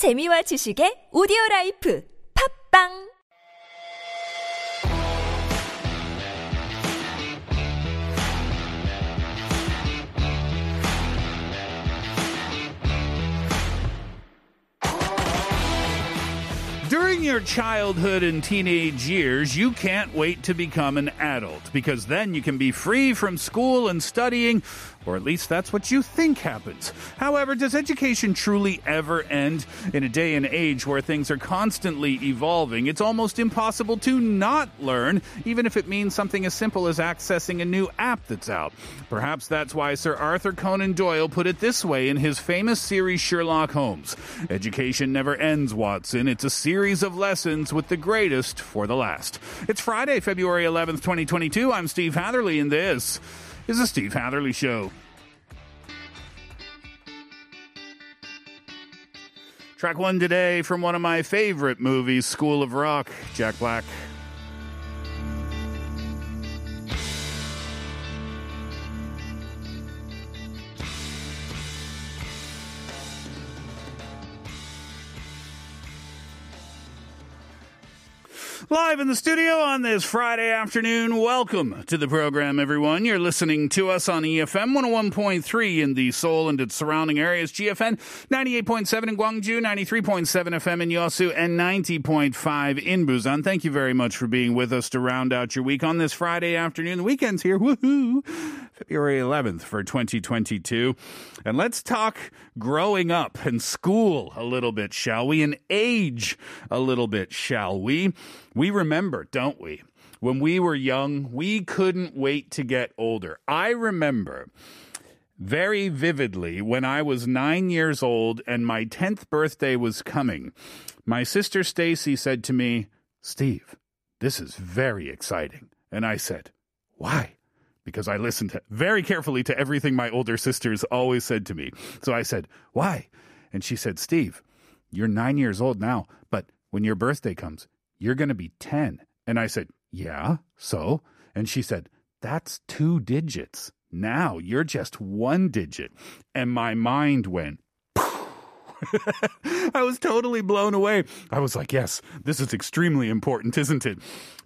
재미와 지식의 오디오 라이프. 팝빵 During your childhood and teenage years, you can't wait to become an adult because then you can be free from school and studying, or at least that's what you think happens. However, does education truly ever end? In a day and age where things are constantly evolving, it's almost impossible to not learn, even if it means something as simple as accessing a new app that's out. Perhaps that's why Sir Arthur Conan Doyle put it this way in his famous series Sherlock Holmes Education never ends, Watson. It's a series of lessons with the greatest for the last. It's Friday, February 11th, 2022. I'm Steve Hatherley, and this is the Steve Hatherley Show. Track one today from one of my favorite movies, School of Rock, Jack Black. Live in the studio on this Friday afternoon. Welcome to the program, everyone. You're listening to us on EFM 101.3 in the Seoul and its surrounding areas, GFN 98.7 in Gwangju, 93.7 FM in Yosu, and 90.5 in Busan. Thank you very much for being with us to round out your week on this Friday afternoon. The weekend's here. Woohoo! February 11th for 2022. And let's talk growing up and school a little bit, shall we? And age a little bit, shall we? We remember, don't we? When we were young, we couldn't wait to get older. I remember very vividly when I was nine years old and my 10th birthday was coming. My sister Stacy said to me, Steve, this is very exciting. And I said, Why? Because I listened very carefully to everything my older sisters always said to me. So I said, Why? And she said, Steve, you're nine years old now, but when your birthday comes, you're going to be 10. And I said, Yeah, so? And she said, That's two digits. Now you're just one digit. And my mind went, I was totally blown away. I was like, yes, this is extremely important, isn't it?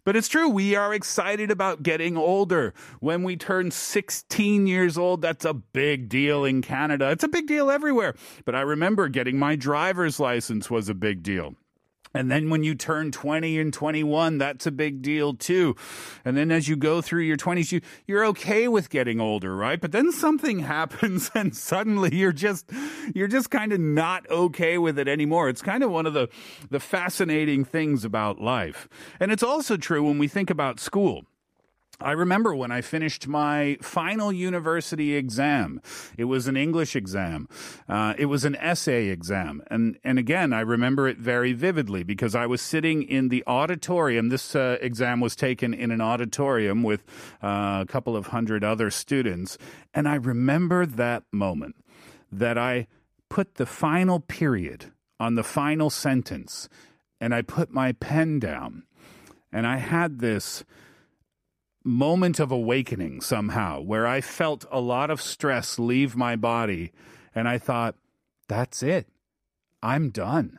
But it's true. We are excited about getting older. When we turn 16 years old, that's a big deal in Canada. It's a big deal everywhere. But I remember getting my driver's license was a big deal. And then when you turn 20 and 21, that's a big deal too. And then as you go through your 20s, you, you're okay with getting older, right? But then something happens and suddenly you're just, you're just kind of not okay with it anymore. It's kind of one of the, the fascinating things about life. And it's also true when we think about school. I remember when I finished my final university exam. It was an English exam. Uh, it was an essay exam. And, and again, I remember it very vividly because I was sitting in the auditorium. This uh, exam was taken in an auditorium with uh, a couple of hundred other students. And I remember that moment that I put the final period on the final sentence and I put my pen down and I had this moment of awakening somehow where I felt a lot of stress leave my body. And I thought, that's it. I'm done.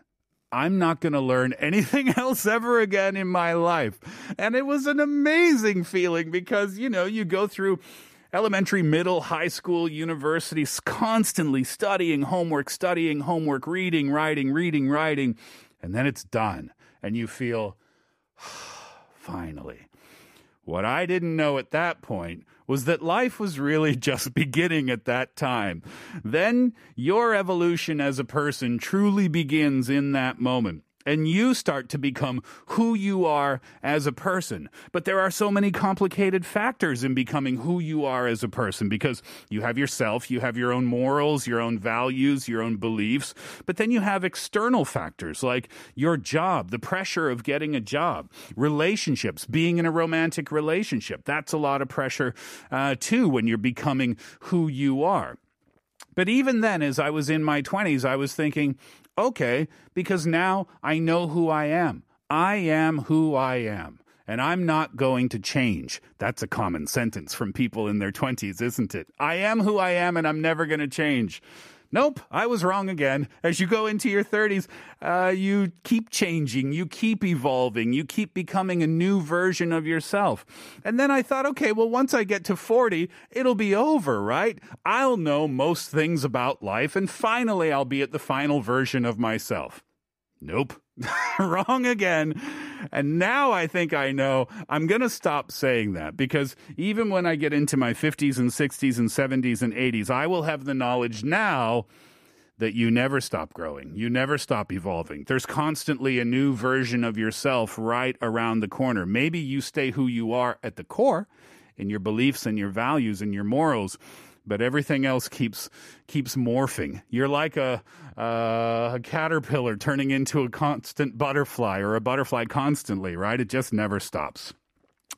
I'm not going to learn anything else ever again in my life. And it was an amazing feeling because, you know, you go through elementary, middle, high school, university, constantly studying homework, studying homework, reading, writing, reading, writing. And then it's done. And you feel, finally. What I didn't know at that point was that life was really just beginning at that time. Then your evolution as a person truly begins in that moment. And you start to become who you are as a person. But there are so many complicated factors in becoming who you are as a person because you have yourself, you have your own morals, your own values, your own beliefs. But then you have external factors like your job, the pressure of getting a job, relationships, being in a romantic relationship. That's a lot of pressure uh, too when you're becoming who you are. But even then, as I was in my 20s, I was thinking, okay, because now I know who I am. I am who I am. And I'm not going to change. That's a common sentence from people in their 20s, isn't it? I am who I am and I'm never going to change. Nope, I was wrong again. As you go into your 30s, uh, you keep changing, you keep evolving, you keep becoming a new version of yourself. And then I thought, okay, well, once I get to 40, it'll be over, right? I'll know most things about life, and finally I'll be at the final version of myself. Nope. Wrong again. And now I think I know I'm going to stop saying that because even when I get into my 50s and 60s and 70s and 80s, I will have the knowledge now that you never stop growing. You never stop evolving. There's constantly a new version of yourself right around the corner. Maybe you stay who you are at the core in your beliefs and your values and your morals but everything else keeps keeps morphing. You're like a, uh, a caterpillar turning into a constant butterfly or a butterfly constantly, right? It just never stops.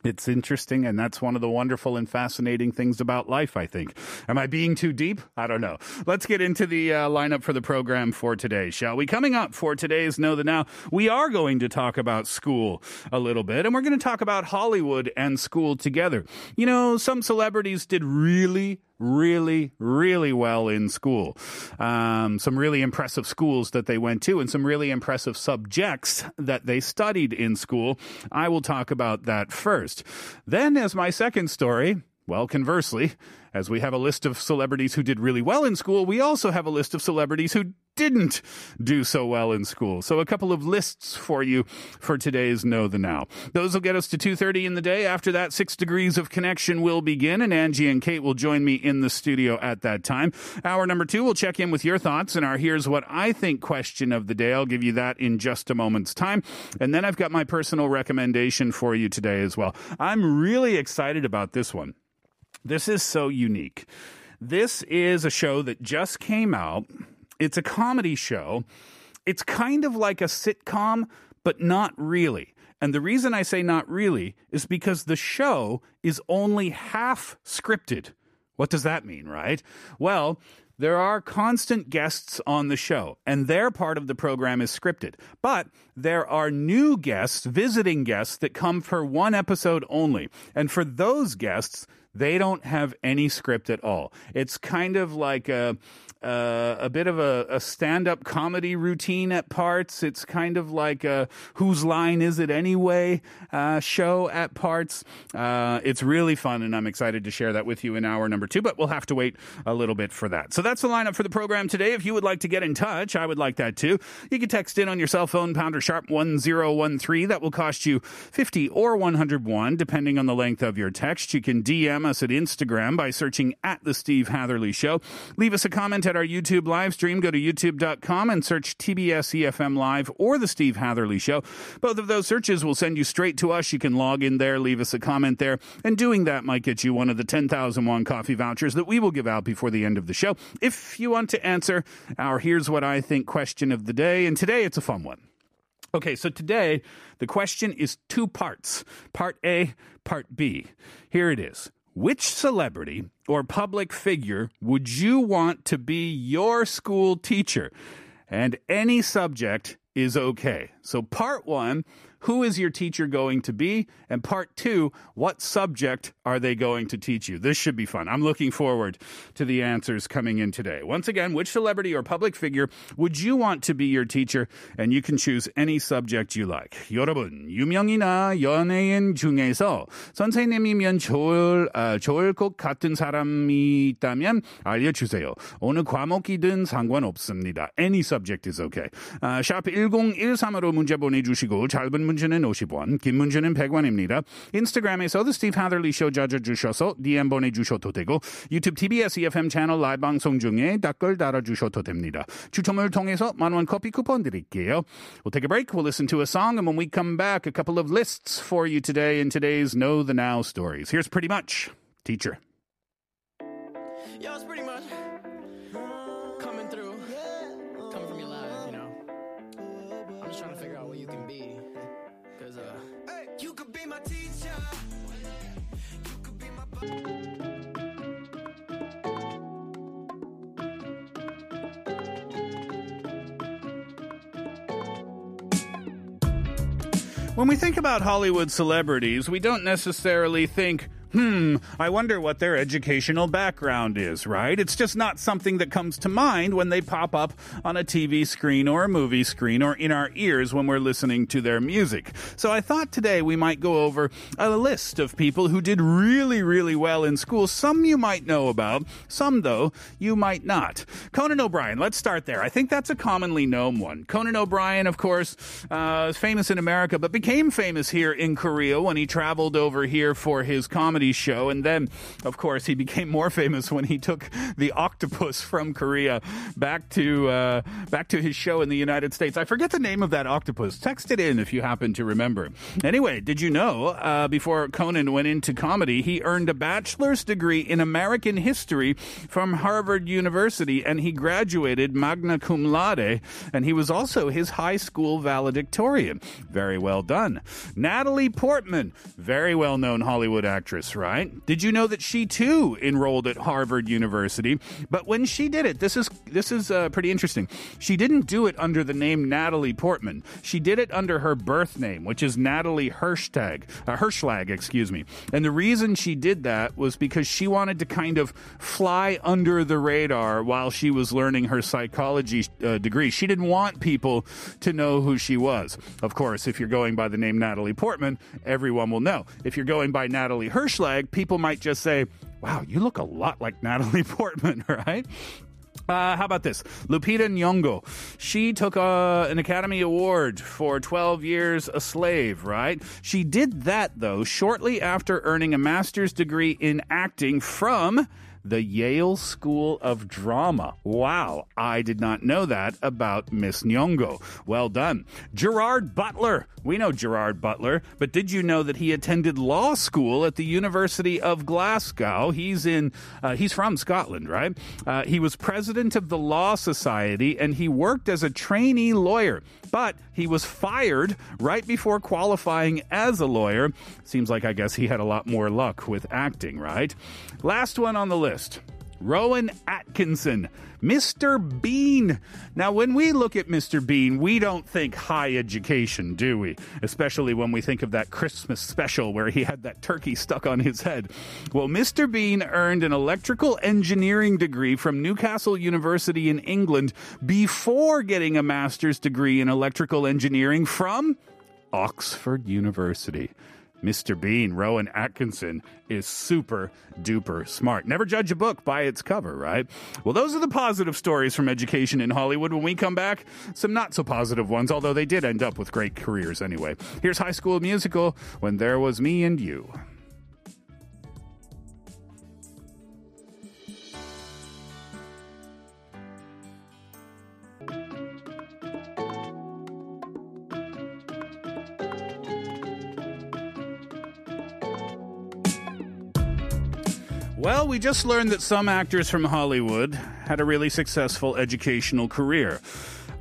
It's interesting, and that's one of the wonderful and fascinating things about life, I think. Am I being too deep? I don't know. Let's get into the uh, lineup for the program for today, shall we? Coming up for today's Know the Now, we are going to talk about school a little bit, and we're going to talk about Hollywood and school together. You know, some celebrities did really, really, really well in school. Um, some really impressive schools that they went to and some really impressive subjects that they studied in school. I will talk about that first. Then, as my second story, well, conversely, as we have a list of celebrities who did really well in school, we also have a list of celebrities who didn't do so well in school. So a couple of lists for you for today's Know the Now. Those will get us to 2.30 in the day. After that, six degrees of connection will begin and Angie and Kate will join me in the studio at that time. Hour number two, we'll check in with your thoughts and our Here's What I Think question of the day. I'll give you that in just a moment's time. And then I've got my personal recommendation for you today as well. I'm really excited about this one. This is so unique. This is a show that just came out. It's a comedy show. It's kind of like a sitcom, but not really. And the reason I say not really is because the show is only half scripted. What does that mean, right? Well, there are constant guests on the show, and their part of the program is scripted. But there are new guests, visiting guests, that come for one episode only. And for those guests, they don't have any script at all. It's kind of like a uh, a bit of a, a stand up comedy routine at parts. It's kind of like a Whose Line Is It Anyway uh, show at parts. Uh, it's really fun, and I'm excited to share that with you in hour number two, but we'll have to wait a little bit for that. So that's the lineup for the program today. If you would like to get in touch, I would like that too. You can text in on your cell phone, pounder sharp 1013. That will cost you 50 or 101, depending on the length of your text. You can DM us at Instagram by searching at The Steve Hatherley Show. Leave us a comment at our YouTube live stream. Go to youtube.com and search TBS EFM Live or The Steve Hatherley Show. Both of those searches will send you straight to us. You can log in there, leave us a comment there, and doing that might get you one of the 10,000 won coffee vouchers that we will give out before the end of the show. If you want to answer our Here's What I Think question of the day, and today it's a fun one. Okay, so today the question is two parts part A, part B. Here it is. Which celebrity or public figure would you want to be your school teacher? And any subject is okay. So, part one who is your teacher going to be? And part two, what subject are they going to teach you? This should be fun. I'm looking forward to the answers coming in today. Once again, which celebrity or public figure would you want to be your teacher? And you can choose any subject you like. 여러분, 유명이나 연예인 중에서 선생님이면 좋을, 어, 좋을 것 같은 사람이 있다면 알려주세요. 어느 과목이든 상관없습니다. Any subject is okay. 아, 샵 1013으로 문자 보내주시고 짧은 문제는 50원, 긴 문제는 100원입니다. 인스타그램에서 The Steve Hatherley Show 찾아주셔서 DM 보내주셔도 되고 유튜브 TBS EFM 채널 라이브 방송 중에 댓글 달아주셔도 됩니다. 추첨을 통해서 만원 커피 쿠폰 드릴게요. We'll take a break. We'll listen to a song, and when we come back, a couple of lists for you today in today's Know the Now stories. Here's pretty much Teacher. Yo, When we think about Hollywood celebrities, we don't necessarily think, hmm, I wonder what their educational background is, right? It's just not something that comes to mind when they pop up on a TV screen or a movie screen or in our ears when we're listening to their music. So I thought today we might go over a list of people who did really, really well in school. Some you might know about, some though you might not. Conan O'Brien, let's start there. I think that's a commonly known one. Conan O'Brien, of course, uh, is famous in America, but became famous here in Korea when he traveled over here for his comedy show. And then, of course, he became more famous when he took the octopus from Korea back to uh, back to his show in the United States. I forget the name of that octopus. Text it in if you happen to remember. Anyway, did you know uh, before Conan went into comedy, he earned a bachelor's degree in American history from Harvard University, and he graduated magna cum laude, and he was also his high school valedictorian. Very well done. Natalie Portman, very well known Hollywood actress, right? Did you know that she too enrolled at Harvard University? But when she did it, this is this is uh, pretty interesting. She didn't do it under the name Natalie Portman. She did it under her birth name, which is Natalie Hirschtag, uh, Hershlag, excuse me. And the reason she did that was because she wanted to kind of fly under the radar while she was learning her psychology uh, degree. She didn't want people to know who she was. Of course, if you're going by the name Natalie Portman, everyone will know. If you're going by Natalie Hershlag, people might just say, wow, you look a lot like Natalie Portman, right? Uh, how about this? Lupita Nyong'o. She took uh, an Academy Award for 12 Years a Slave, right? She did that, though, shortly after earning a master's degree in acting from the Yale School of Drama. Wow, I did not know that about Miss Nyong'o. Well done. Gerard Butler. We know Gerard Butler, but did you know that he attended law school at the University of Glasgow? He's in, uh, he's from Scotland, right? Uh, he was president of the Law Society and he worked as a trainee lawyer, but he was fired right before qualifying as a lawyer. Seems like I guess he had a lot more luck with acting, right? Last one on the list. Rowan Atkinson, Mr. Bean. Now, when we look at Mr. Bean, we don't think high education, do we? Especially when we think of that Christmas special where he had that turkey stuck on his head. Well, Mr. Bean earned an electrical engineering degree from Newcastle University in England before getting a master's degree in electrical engineering from Oxford University. Mr. Bean, Rowan Atkinson, is super duper smart. Never judge a book by its cover, right? Well, those are the positive stories from education in Hollywood. When we come back, some not so positive ones, although they did end up with great careers anyway. Here's High School Musical When There Was Me and You. Well, we just learned that some actors from Hollywood had a really successful educational career.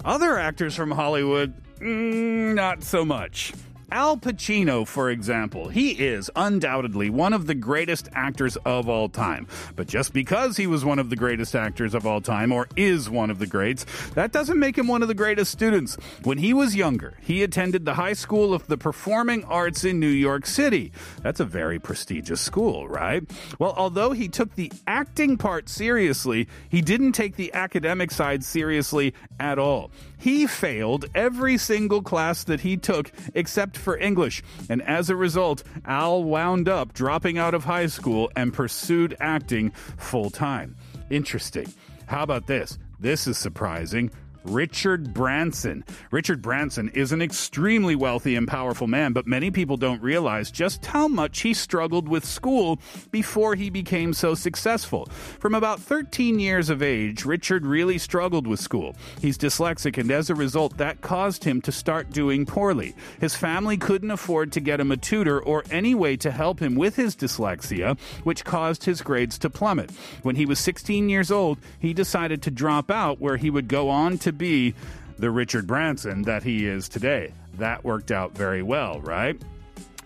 Other actors from Hollywood, mm, not so much. Al Pacino, for example, he is undoubtedly one of the greatest actors of all time. But just because he was one of the greatest actors of all time, or is one of the greats, that doesn't make him one of the greatest students. When he was younger, he attended the High School of the Performing Arts in New York City. That's a very prestigious school, right? Well, although he took the acting part seriously, he didn't take the academic side seriously at all. He failed every single class that he took except for English. And as a result, Al wound up dropping out of high school and pursued acting full time. Interesting. How about this? This is surprising. Richard Branson. Richard Branson is an extremely wealthy and powerful man, but many people don't realize just how much he struggled with school before he became so successful. From about 13 years of age, Richard really struggled with school. He's dyslexic, and as a result, that caused him to start doing poorly. His family couldn't afford to get him a tutor or any way to help him with his dyslexia, which caused his grades to plummet. When he was 16 years old, he decided to drop out, where he would go on to be the Richard Branson that he is today. That worked out very well, right?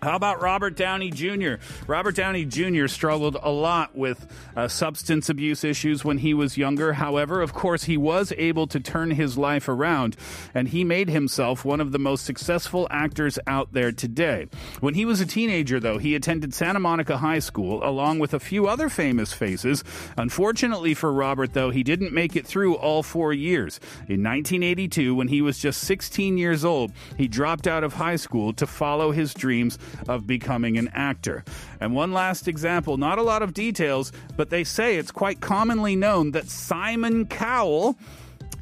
How about Robert Downey Jr.? Robert Downey Jr. struggled a lot with uh, substance abuse issues when he was younger. However, of course, he was able to turn his life around and he made himself one of the most successful actors out there today. When he was a teenager, though, he attended Santa Monica High School along with a few other famous faces. Unfortunately for Robert, though, he didn't make it through all four years. In 1982, when he was just 16 years old, he dropped out of high school to follow his dreams of becoming an actor. And one last example, not a lot of details, but they say it's quite commonly known that Simon Cowell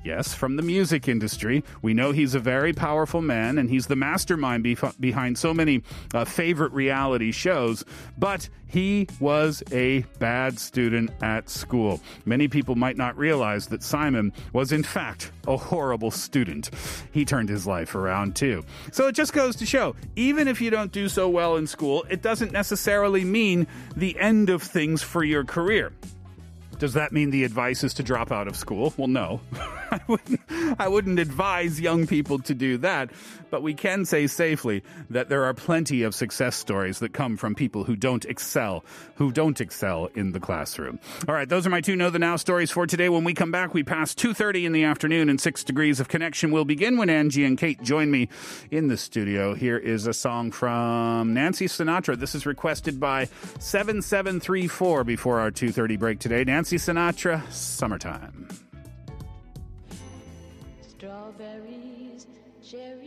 Yes, from the music industry. We know he's a very powerful man and he's the mastermind bef- behind so many uh, favorite reality shows, but he was a bad student at school. Many people might not realize that Simon was, in fact, a horrible student. He turned his life around too. So it just goes to show even if you don't do so well in school, it doesn't necessarily mean the end of things for your career. Does that mean the advice is to drop out of school? Well, no. I wouldn't, I wouldn't advise young people to do that. But we can say safely that there are plenty of success stories that come from people who don't excel, who don't excel in the classroom. All right, those are my two Know the Now stories for today. When we come back, we pass 2.30 in the afternoon and 6 degrees of connection will begin when Angie and Kate join me in the studio. Here is a song from Nancy Sinatra. This is requested by 7734 before our 2.30 break today. Nancy Sinatra, Summer Wine. Strawberries,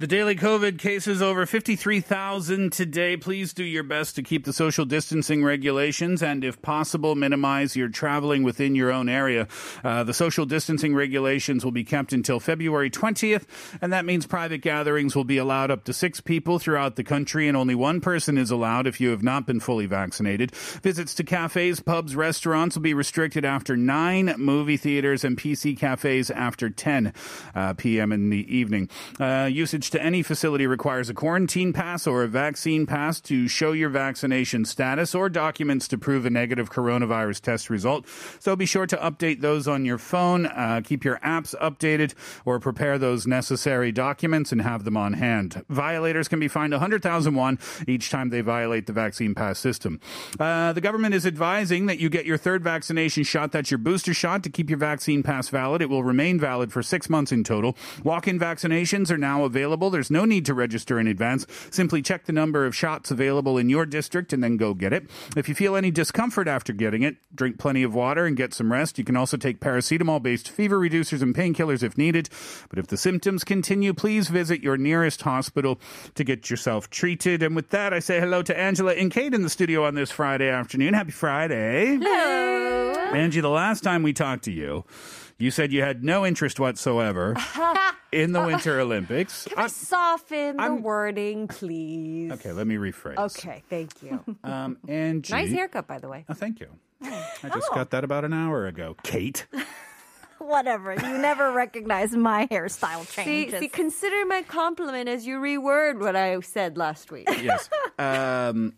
The daily COVID cases over 53,000 today. Please do your best to keep the social distancing regulations and, if possible, minimize your traveling within your own area. Uh, the social distancing regulations will be kept until February 20th, and that means private gatherings will be allowed up to six people throughout the country, and only one person is allowed if you have not been fully vaccinated. Visits to cafes, pubs, restaurants will be restricted after 9, movie theaters and PC cafes after 10 uh, p.m. in the evening. Uh, usage to any facility requires a quarantine pass or a vaccine pass to show your vaccination status or documents to prove a negative coronavirus test result. So be sure to update those on your phone, uh, keep your apps updated, or prepare those necessary documents and have them on hand. Violators can be fined 100,000 won each time they violate the vaccine pass system. Uh, the government is advising that you get your third vaccination shot. That's your booster shot to keep your vaccine pass valid. It will remain valid for six months in total. Walk-in vaccinations are now available. There's no need to register in advance. Simply check the number of shots available in your district and then go get it. If you feel any discomfort after getting it, drink plenty of water and get some rest. You can also take paracetamol based fever reducers and painkillers if needed. But if the symptoms continue, please visit your nearest hospital to get yourself treated. And with that, I say hello to Angela and Kate in the studio on this Friday afternoon. Happy Friday. Hello. Angie, the last time we talked to you, you said you had no interest whatsoever in the Winter Olympics. Can I I'm- soften the I'm- wording, please? okay, let me rephrase. Okay, thank you. Um, Angie. nice haircut, by the way. Oh, thank you. I just got that about an hour ago. Kate. Whatever. You never recognize my hairstyle See, changes. see, consider my compliment as you reword what I said last week. Yes. Um,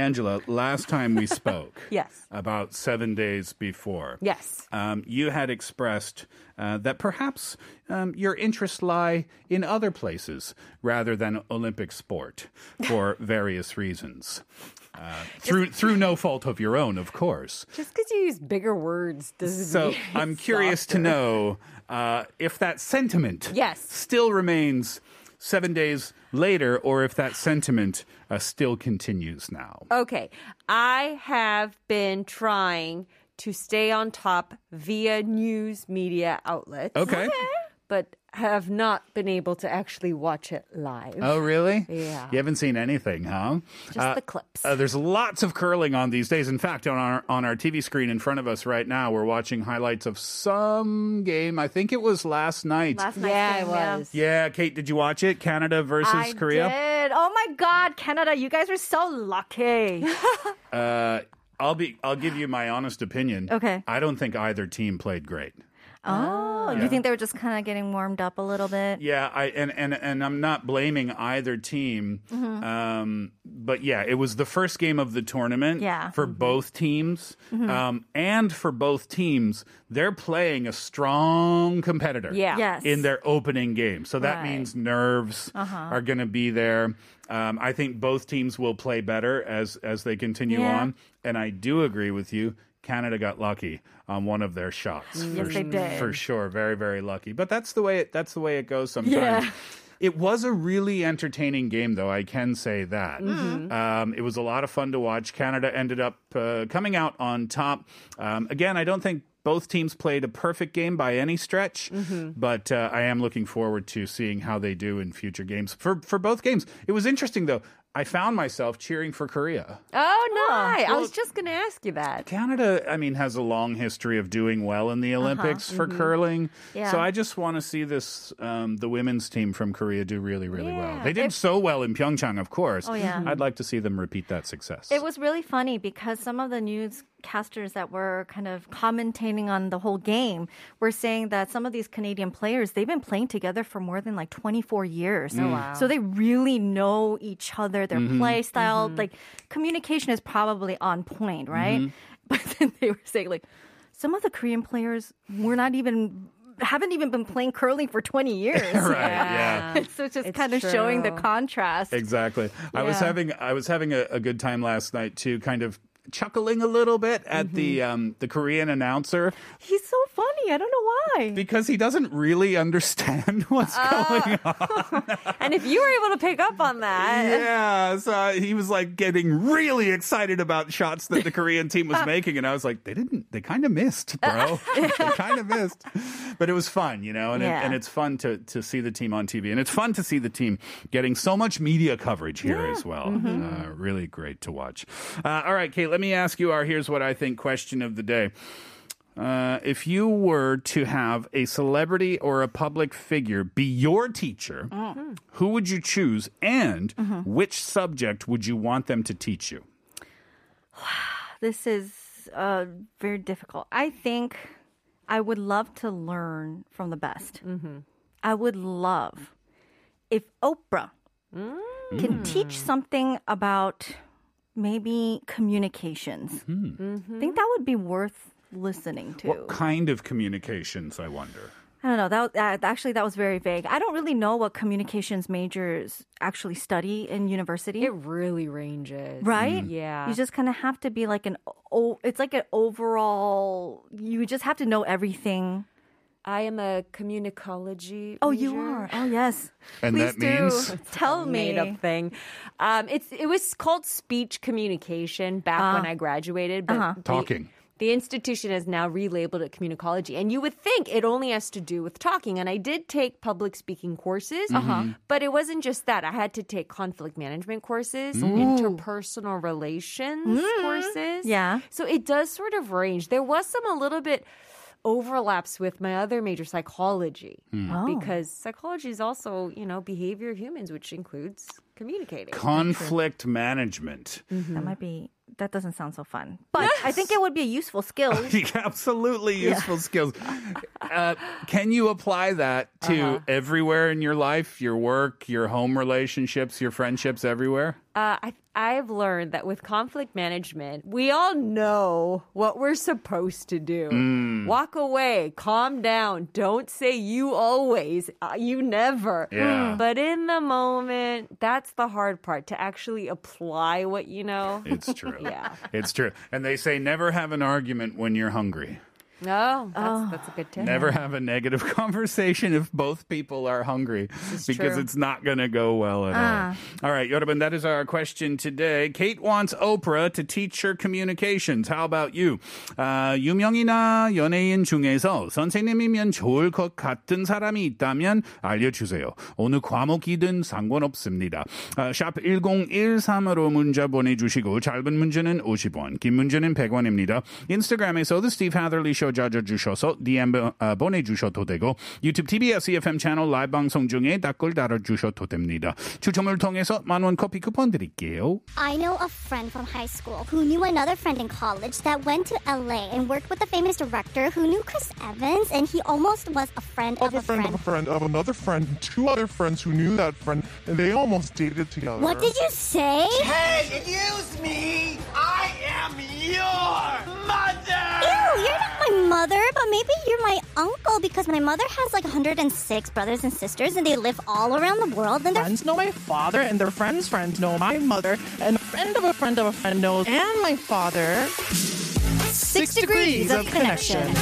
Angela, last time we spoke, Yes. about seven days before, Yes. um, you had expressed uh, that perhaps um, your interests lie in other places rather than Olympic sport for various reasons. Uh, through through no fault of your own, of course. Just because you use bigger words doesn't So I'm it's curious to know uh, if that sentiment Yes. still remains seven days later, or if that sentiment uh, still continues now. Okay. I have been trying to stay on top via news media outlets. Okay. But have not been able to actually watch it live. Oh, really? Yeah. You haven't seen anything, huh? Just the clips. Uh, there's lots of curling on these days. In fact, on our on our TV screen in front of us right now, we're watching highlights of some game. I think it was last night. Last night's yeah, game, it was. yeah, Kate, did you watch it? Canada versus I Korea. did. Oh my God, Canada, you guys are so lucky. Uh, I'll be. I'll give you my honest opinion. Okay. I don't think either team played great. Oh, you think they were just kind of getting warmed up a little bit? Yeah, I and and and I'm not blaming either team. Mm-hmm. Um, but yeah, it was the first game of the tournament Yeah. Mm-hmm. for both teams. Um, and for both teams, they're playing a strong competitor. Yeah. Yes. In their opening game. So that Right. Uh-huh. means nerves are going to be there. Um, I think both teams will play better as as they continue Yeah. on. And I do agree with you. Canada got lucky on one of their shots. Yes, for, they did. For sure, very very lucky. But that's the way it that's the way it goes sometimes. Yeah. It was a really entertaining game, though. I can say that. Um, it was a lot of fun to watch. Canada ended up uh, coming out on top. Um, again, I don't think both teams played a perfect game by any stretch, but uh, I am looking forward to seeing how they do in future games. For for both games, it was interesting though. I found myself cheering for Korea. Oh, nice. I was just going to ask you that. Canada, I mean, has a long history of doing well in the Olympics for curling. Yeah. So I just want to see this, um, the women's team from Korea do really, really well. They did so well in Pyeongchang, of course. Oh, yeah. I'd like to see them repeat that success. It was really funny because some of the newscasters that were kind of commentating on the whole game were saying that some of these Canadian players, they've been playing together for more than like 24 years. Mm. wow. So they really know each other, their Mm-hmm. play style. Like communication is probably on point, right? Mm-hmm. But then they were saying like some of the Korean players were not even haven't even been playing curling for 20 years. right, yeah. so it's just It's kind of showing the contrast. Exactly. I was having I was having a, a good time last night too, kind of chuckling a little bit at the Mm-hmm. um, the Korean announcer He's so funny. I don't know why. because he doesn't really understand what's going on. And if you were able to pick up on that, Yeah, so he was like getting really excited about shots that the Korean team was making, and I was like, they didn't, they kind of missed, bro. they kind of missed, but it was fun, you know, and Yeah. it, and it's fun to to see the team on TV, and it's fun to see the team getting so much media coverage here as well. Uh, really great to watch. Uh, all right, Kate, let me ask you our here's what I think question of the day. Uh, if you were to have a celebrity or a public figure be your teacher, who would you choose and which subject would you want them to teach you? This is uh, very difficult. I think I would love to learn from the best. I would love if Oprah can teach something about maybe communications. I think that would be worth listening to. What kind of communications, I wonder? I don't know. That, that actually that was very vague. I don't really know what communications majors actually study in university. it really ranges. right? Hmm. Yeah. You just kind of have to be like an oh, it's like an overall. You just have to know everything. I am a communicology. Oh, you are. Oh, yes. And Please that do. means? Tell me. made up thing. Um, it's it was called speech communication back when ah. I graduated, but uh-huh. the- Talking. The institution has now relabeled it communicology, and you would think it only has to do with talking. And I did take public speaking courses, mm-hmm. but it wasn't just that. I had to take conflict management courses, mm. interpersonal relations mm. courses. Yeah. So it does sort of range. There was some a little bit overlaps with my other major psychology hmm. Oh. because psychology is also, you know, behavior of humans, which includes communicating. Conflict management. Mm-hmm. That might be. That doesn't sound so fun, but I think it would be a useful skill. Absolutely useful skills. Uh, can you apply that to uh-huh. everywhere in your life, your work, your home relationships, your friendships, everywhere? Uh, I, I've learned that with conflict management, we all know what we're supposed to do. Mm. Walk away, calm down, don't say you always, uh, you never. Yeah. But in the moment, that's the hard part to actually apply what you know. It's true. Yeah. It's true. And they say never have an argument when you're hungry. No, that's, that's a good tip. Never have a negative conversation if both people are hungry because true. it's not going to go well at all. All right, 여러분, that is our question today. Kate wants Oprah to teach her communications. How about you? 아, 유명이나 연예인 중에서 선생님이면 좋을 것 같은 사람이 있다면 알려주세요. 어느 과목이든 상관없습니다. 아, 샵 1013으로 문자 보내주시고 짧은 문제는 50원, 긴 문제는 100원입니다. 인스타그램에서 The Steve Hatherley Show 찾아주셔서 DM 어, 보내주셔도 되고 유튜브 TBS EFM 채널 라이브 방송 중에 댓글 달아주셔도 됩니다. 추첨을 통해서 만원 커피 쿠폰 드릴게요. I know a friend from high school who knew another friend in college that went to LA and worked with the famous director who knew Chris Evans, and he almost was a friend of of a friend of a friend of another friend, and two other friends who knew that friend, and they almost dated together. What did you say? Hey, excuse me! I am your mother! Ew, you're not my mother, but maybe you're my uncle because my mother has like 106 brothers and sisters and they live all around the world and they're Friends know my father, and their friends' friends know my mother, and a friend of a friend of a friend knows and my father. six degrees of connection.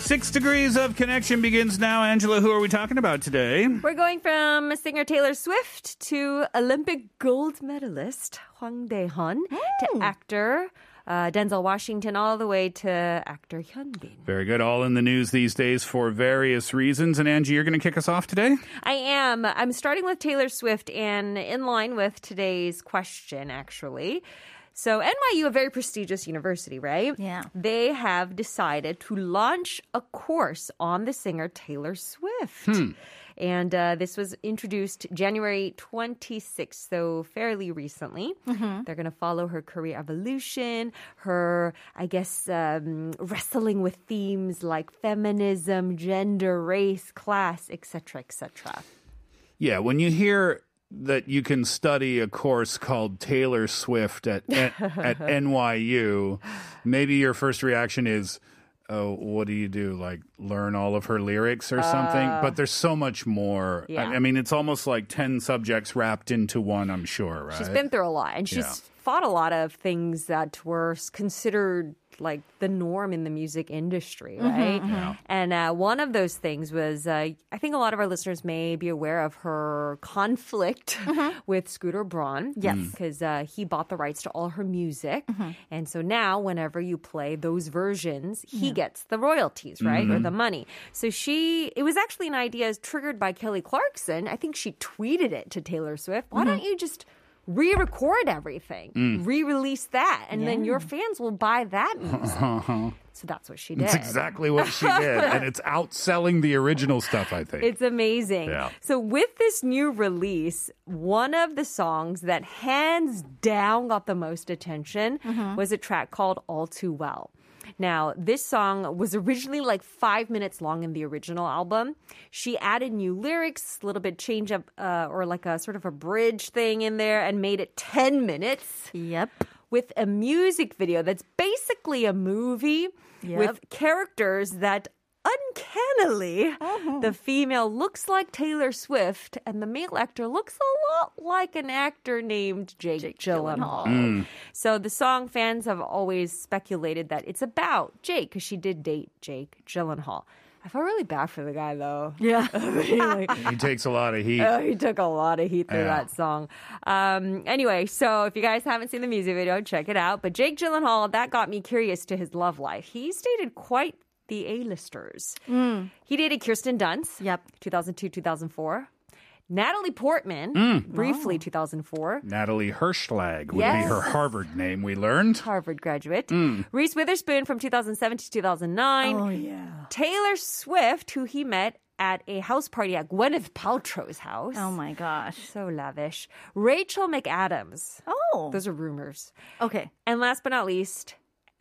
Six degrees of connection begins now. Angela, who are we talking about today? We're going from singer Taylor Swift to Olympic gold medalist Hwang Dae-hun to hmm. actor uh, Denzel Washington, all the way to actor Hyun Bin. Very good. All in the news these days for various reasons. And Angie, you're going to kick us off today? I am. I'm starting with Taylor Swift and in line with today's question, actually. So, NYU, a very prestigious university, right? Yeah. They have decided to launch a course on the singer Taylor Swift. And uh, this was introduced January 26th, so fairly recently. They're going to follow her career evolution, her, I guess, um, wrestling with themes like feminism, gender, race, class, etc., etc. Yeah, when you hear that you can study a course called Taylor Swift at at NYU, maybe your first reaction is, "Oh, what do you do? Like learn all of her lyrics or something?" But uh, there's so much more. I- yeah. I, mean, it's almost like ten subjects wrapped into one. I'm sure, right? She's been through a lot, and she's Yeah. fought a lot of things that were considered like the norm in the music industry, mm-hmm, right? Mm-hmm. And uh, one of those things was, uh, I think a lot of our listeners may be aware of her conflict mm-hmm. with Scooter Braun. Yes, mm. because uh, he bought the rights to all her music, and so now whenever you play those versions, he gets the royalties, right, or the money. So she, it was actually an idea triggered by Kelly Clarkson. I think she tweeted it to Taylor Swift. Why don't you just re-record everything, Mm. re-release that, and then your fans will buy that music. so that's what she did. That's exactly what she did, and it's outselling the original stuff. I think. It's amazing. Yeah. So with this new release, one of the songs that hands down got the most attention was a track called All Too Well. Now, this song was originally like five minutes long in the original album. She added new lyrics, a little bit change up, uh, or like a sort of a bridge thing in there, and made it 10 minutes Yep. with a music video that's basically a movie Yep. with characters that uncannily the female looks like Taylor Swift and the male actor looks a lot like an actor named Jake, Gyllenhaal. So the song fans have always speculated that it's about Jake because she did date Jake Gyllenhaal. I felt really bad for the guy though. Yeah. he takes a lot of heat. Oh, he took a lot of heat through Yeah. that song. Um, anyway, so if you guys haven't seen the music video, check it out. But Jake Gyllenhaal, that got me curious to his love life. He's dated quite the A-listers. Mm. He dated Kirsten Dunst. Yep. 2002, 2004. Natalie Portman, mm. briefly 2004. Natalie Hershlag would Yes. be her Harvard name. We learned. Harvard graduate. Mm. Reese Witherspoon from 2007 to 2009. Oh yeah. Taylor Swift, who he met at a house party at Gwyneth Paltrow's house. Oh my gosh. So lavish. Rachel McAdams. Oh. Those are rumors. Okay. And last but not least,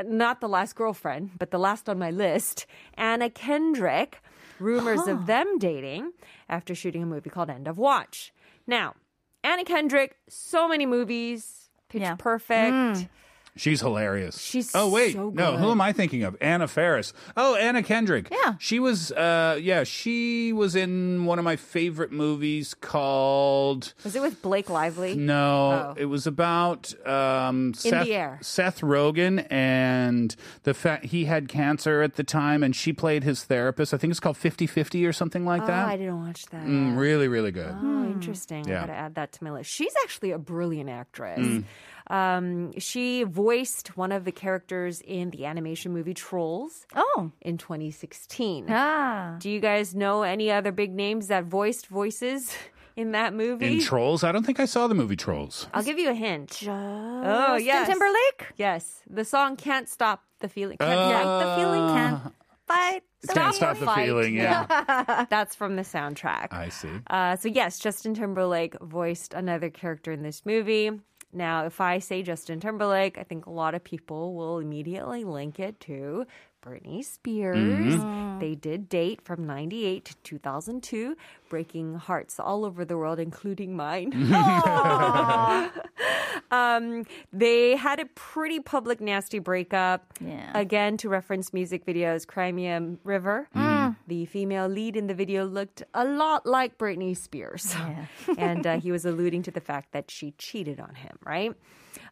not the last girlfriend, but the last on my list, Anna Kendrick. Rumors of them dating after shooting a movie called End of Watch. Now, Anna Kendrick, so many movies, Pitch Yeah. Perfect. Mm. She's hilarious. She's oh wait, so no, who am I thinking of? Anna Faris. Oh, Anna Kendrick. Yeah. she was. Uh, yeah, she was in one of my favorite movies called. Was it with Blake Lively? No, Oh. it was about um, In Seth, the Air. Seth Rogen and the fact he had cancer at the time, and she played his therapist. I think it's called 50-50 or something like Oh, that. I didn't watch that. Mm, really, really good. Oh, interesting. Yeah. I gotta add that to my list. She's actually a brilliant actress. Um, she voiced one of the characters in the animation movie Trolls Oh. in 2016. Ah. Do you guys know any other big names that voiced voices in that movie. In Trolls? I don't think I saw the movie Trolls. I'll give you a hint. oh, Justin yes. Timberlake? Yes. The song Can't Stop the Feeling. Can't Uh, Fight the Feeling. Can't fight. Can't stop the fight. feeling, yeah. That's from the soundtrack. I see. Uh, so yes, Justin Timberlake voiced another character in this movie. Now, if I say Justin Timberlake, I think a lot of people will immediately link it to Britney Spears. They did date from 98 to 2002, breaking hearts all over the world, including mine. um, they had a pretty public, nasty breakup. Yeah. Again, to reference music videos, Cry Me a River. The female lead in the video looked a lot like Britney Spears. and uh, he was alluding to the fact that she cheated on him, right?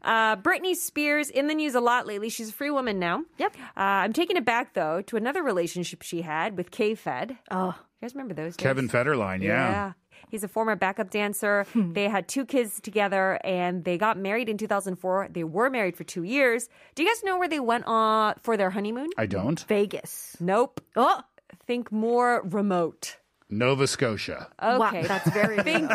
Uh, Britney Spears in the news a lot lately. She's a free woman now. Yep. Uh, I'm taking it back, though, to another relationship she had with K-Fed. Oh. You guys remember those days? Kevin Federline, yeah. Yeah. He's a former backup dancer. they had two kids together and they got married in 2004. They were married for two years. Do you guys know where they went uh, for their honeymoon? I don't. Vegas. Nope. Oh, Think more remote. Nova Scotia. wow. Okay. That's very think,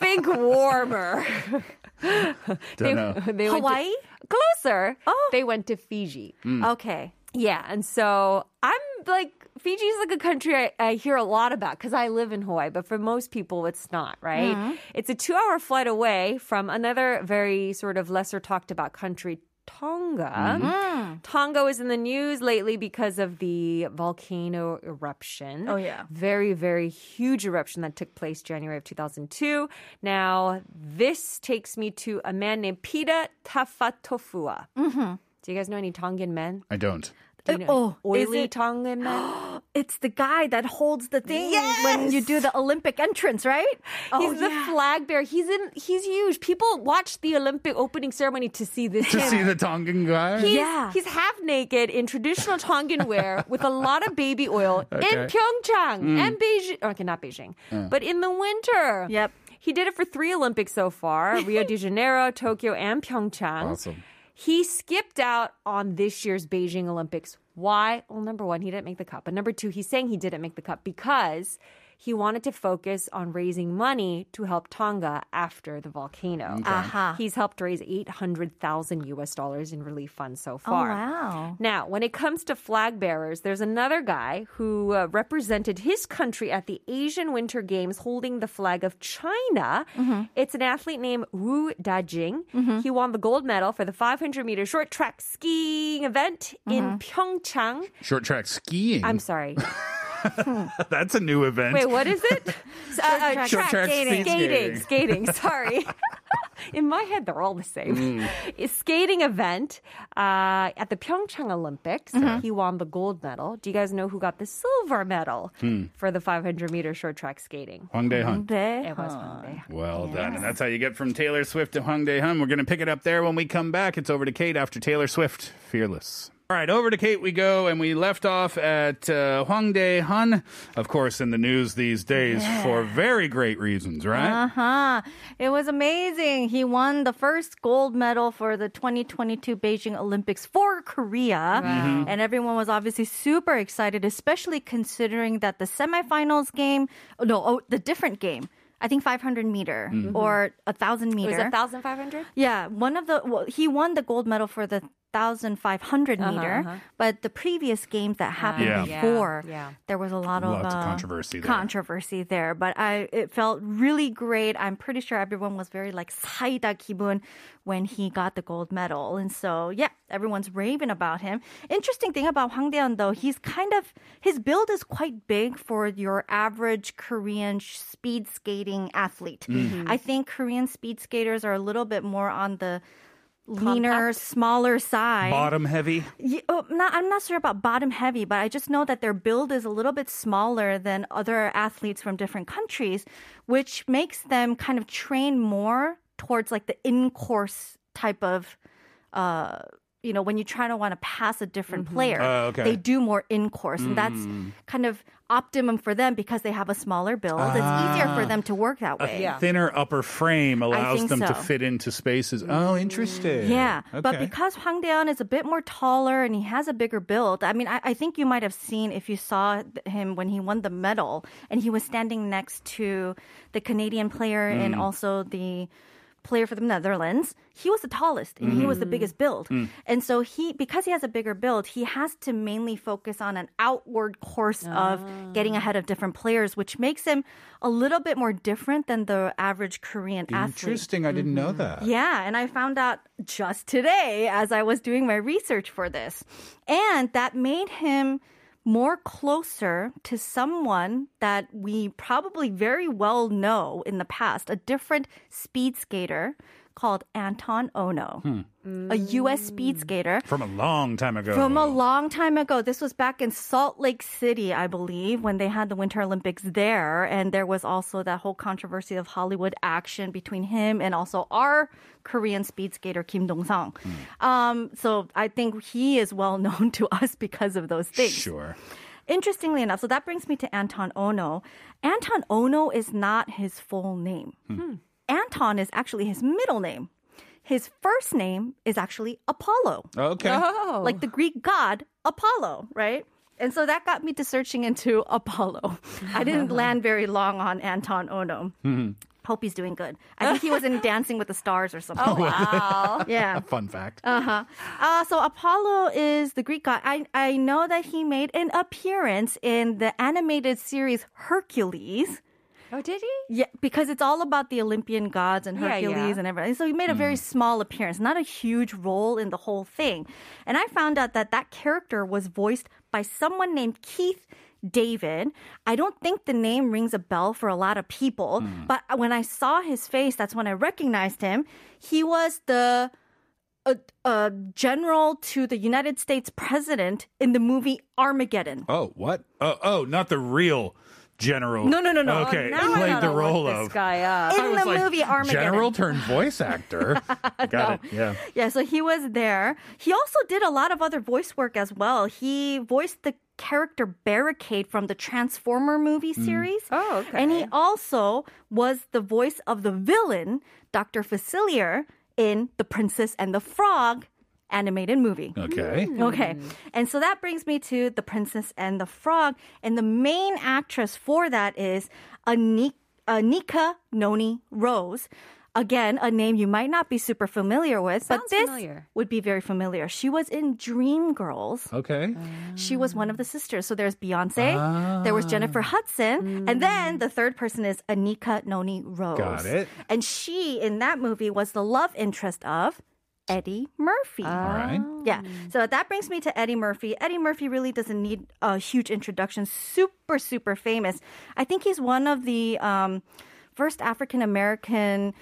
think warmer. Don't they, know. they went to- Hawaii? closer. Oh. They went to Fiji. Mm. Okay. Yeah, and so I'm like Fiji is like a country I, I hear a lot about because I live in Hawaii, but for most people it's not, right? Mm-hmm. It's a two-hour flight away from another very sort of lesser talked about country. Tonga. Tonga was in the news lately because of the volcano eruption. Oh, yeah. Very, very huge eruption that took place January of 2002. Now, this takes me to a man named Peter Taufatofua. Mm-hmm. Do you guys know any Tongan men? I don't. Do you know oh, is oily it- Tongan men? It's the guy that holds the thing when you do the Olympic entrance, right? Oh, he's the flag bearer. He's in. He's huge. People watch the Olympic opening ceremony to see this. To him. see the Tongan guy? He's, Yeah. he's half naked in traditional Tongan wear with a lot of baby oil in Okay. Pyeongchang mm. and Beijing. Okay, not Beijing, but in the winter. Yep. He did it for three Olympics so far Rio de Janeiro, Tokyo, and Pyeongchang. Awesome. He skipped out on this year's Beijing Olympics. Why? Well, number one, he didn't make the cut. But number two, he's saying he didn't make the cut because he wanted to focus on raising money to help Tonga after the volcano. Aha. He's helped raise 800,000 US dollars in relief funds so Oh, far. wow. Now, when it comes to flag bearers, there's another guy who uh, represented his country at the Asian Winter Games holding the flag of China. Mm-hmm. It's an athlete named Wu Dajing. Mm-hmm. He won the gold medal for the 500 meter short track skiing event in mm-hmm. Pyeongchang. Short track skiing. I'm sorry. That's a new event. Wait, what is it? Uh, uh, track Short track skating. Skating. skating. Skating. Sorry. In my head, they're all the same. Mm. It's skating event uh, at the Pyeongchang Olympics. Mm-hmm. He won the gold medal. Do you guys know who got the silver medal Hmm. for the 500 meter short track skating? Hwang Dae-hun. It was Hwang Dae. Well done. And that's how you get from Taylor Swift to Hwang Dae-hun. We're going to pick it up there when we come back. It's over to Kate after Taylor Swift, Fearless. All right, over to Kate we go, and we left off at uh, Hwang Dae-hun, of course, in the news these days for very great reasons, right? Uh-huh. It was amazing. He won the first gold medal for the 2022 Beijing Olympics for Korea. And everyone was obviously super excited, especially considering that the semifinals game, oh, no, oh, the different game, I think 500 meter or 1,000 It meter. was 1,500? Yeah, one of the well, he won the gold medal for the 1,500 meter. Uh-huh, uh-huh. But the previous games that happened uh, yeah. before, yeah. there was a lot Lots of, uh, of controversy, there. controversy there. But I, it felt really great. I'm pretty sure everyone was very like saida kibun when he got the gold medal. And so, yeah, everyone's raving about him. Interesting thing about Hwang Dae-hun though, he's kind of his build is quite big for your average Korean speed skating athlete. Mm-hmm. I think Korean speed skaters are a little bit more on the leaner, smaller size. Bottom heavy. Yeah, oh, not, I'm not sure about bottom heavy, but I just know that their build is a little bit smaller than other athletes from different countries, which makes them kind of train more towards like the in course type of uh, you know, when you try to want to pass a different mm-hmm. player, Oh, okay. they do more in course. And that's mm. kind of optimum for them because they have a smaller build. It's ah. easier for them to work that way. Yeah. Thinner upper frame allows think them to fit into spaces. Mm. Oh, interesting. Yeah, but because Hwang Dae-hun is a bit more taller and he has a bigger build, I mean, I, I think you might have seen if you saw him when he won the medal and he was standing next to the Canadian player and Mm. also the player for the Netherlands. He was the tallest and he was the Mm-hmm. biggest build. Mm. And so he, because he has a bigger build, he has to mainly focus on an outward course of getting ahead of different players, which makes him a little bit more different than the average Korean athlete. Interesting. I didn't know that. Yeah, and I found out just today as I was doing my research for this. And that made him more closer to someone that we probably very well know in the past, a different speed skater called Anton Ohno, a US speed skater. From a long time ago. From a long time ago. This was back in Salt Lake City, I believe, when they had the Winter Olympics there. And there was also that whole controversy of Hollywood action between him and also our Korean speed skater, Kim Dong-sung. Um, so I think he is well known to us because of those things. Sure. Interestingly enough, so that brings me to Anton Ohno. Anton Ohno is not his full name. Anton is actually his middle name. His first name is actually Apollo Okay. Oh. like the Greek god Apollo, right? And so that got me to searching into Apollo. I didn't land very long on Anton Ohno. Hope he's doing good. I think he was in Dancing with the Stars or something. Oh, wow. Yeah. Fun fact. Uh-huh. Uh, so Apollo is the Greek god. I, I know that he made an appearance in the animated series Hercules. Oh, did he? Yeah, because it's all about the Olympian gods and Hercules yeah. and everything. So he made a very hmm. small appearance, not a huge role in the whole thing. And I found out that that character was voiced by someone named Keith David. I don't think the name rings a bell for a lot of people, hmm. but when I saw his face, that's when I recognized him. He was the a, a general to the United States president in the movie Armageddon. Oh, what? Oh, oh, not the real general. No, no, no, no. Okay, Now I played gotta the role look of. this guy up. In I was the like, movie Armageddon. General turned voice actor. Got it. Yeah. Yeah, so he was there. He also did a lot of other voice work as well. He voiced the character Barricade from the Transformer movie mm. series. Oh, okay. And he also was the voice of the villain, Dr. Facilier, in The Princess and the Frog animated movie. Okay. Hmm. Okay. And so that brings me to The Princess and the Frog. And the main actress for that is Anika, Anika Noni Rose. Again, a name you might not be super familiar with, but this familiar. would be very familiar. She was in Dreamgirls. Okay. She was one of the sisters. So there's Beyonce, ah. there was Jennifer Hudson, and then hmm. the third person is Anika Noni Rose. Got it. And she, in that movie, was the love interest of Eddie Murphy. All right. Yeah. So that brings me to Eddie Murphy. Eddie Murphy really doesn't need a huge introduction. Super, super famous. I think he's one of the um, first African American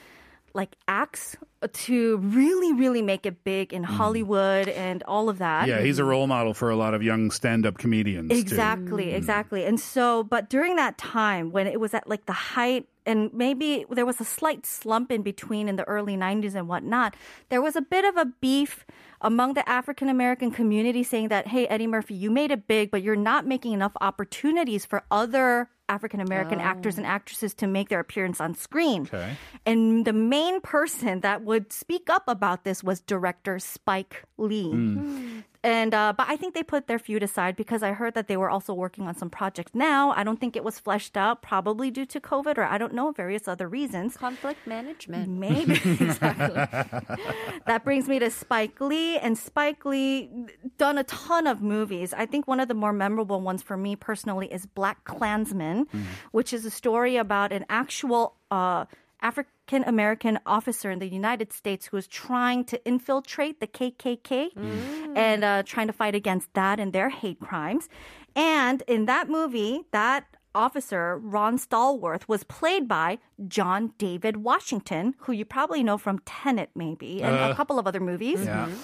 like acts to really, really make it big in Hollywood and all of that. Yeah, he's a role model for a lot of young stand-up comedians. too. Exactly, exactly. And so, but during that time when it was at like the height, and maybe there was a slight slump in between in the early 90s and whatnot, there was a bit of a beef among the African American community saying that, hey, Eddie Murphy, you made it big, but you're not making enough opportunities for other African American oh. actors and actresses to make their appearance on screen. Okay. And the main person that would speak up about this was director Spike Lee. Mm. Hmm. And uh, but I think they put their feud aside because I heard that they were also working on some projects now. I don't think it was fleshed out, probably due to COVID or I don't know various other reasons. Conflict management. Maybe exactly. that brings me to Spike Lee, and Spike Lee done a ton of movies. I think one of the more memorable ones for me personally is Black Klansman, which is a story about an actual. Uh, African American officer in the United States who was trying to infiltrate the KKK mm. and uh, trying to fight against that and their hate crimes. And in that movie, that officer, Ron Stallworth, was played by John David Washington, who you probably know from Tenet, maybe, and a uh. couple of other movies. Yeah. Mm-hmm.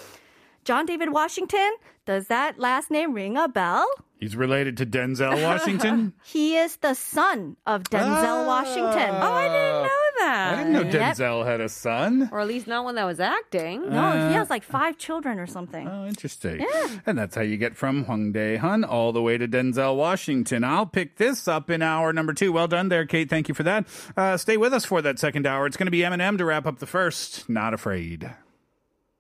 John David Washington, does that last name ring a bell? He's related to Denzel Washington. He is the son of Denzel ah. Washington. Oh, I didn't know that. I didn't know Yep. Denzel had a son. Or at least not one that was acting. No, he has like five children or something. Oh, interesting. And that's how you get from Hwang Dae-hun all the way to Denzel Washington. I'll pick this up in hour number two. Well done there, Kate. Thank you for that. Uh, stay with us for that second hour. It's going to be Eminem to wrap up the first. Not afraid.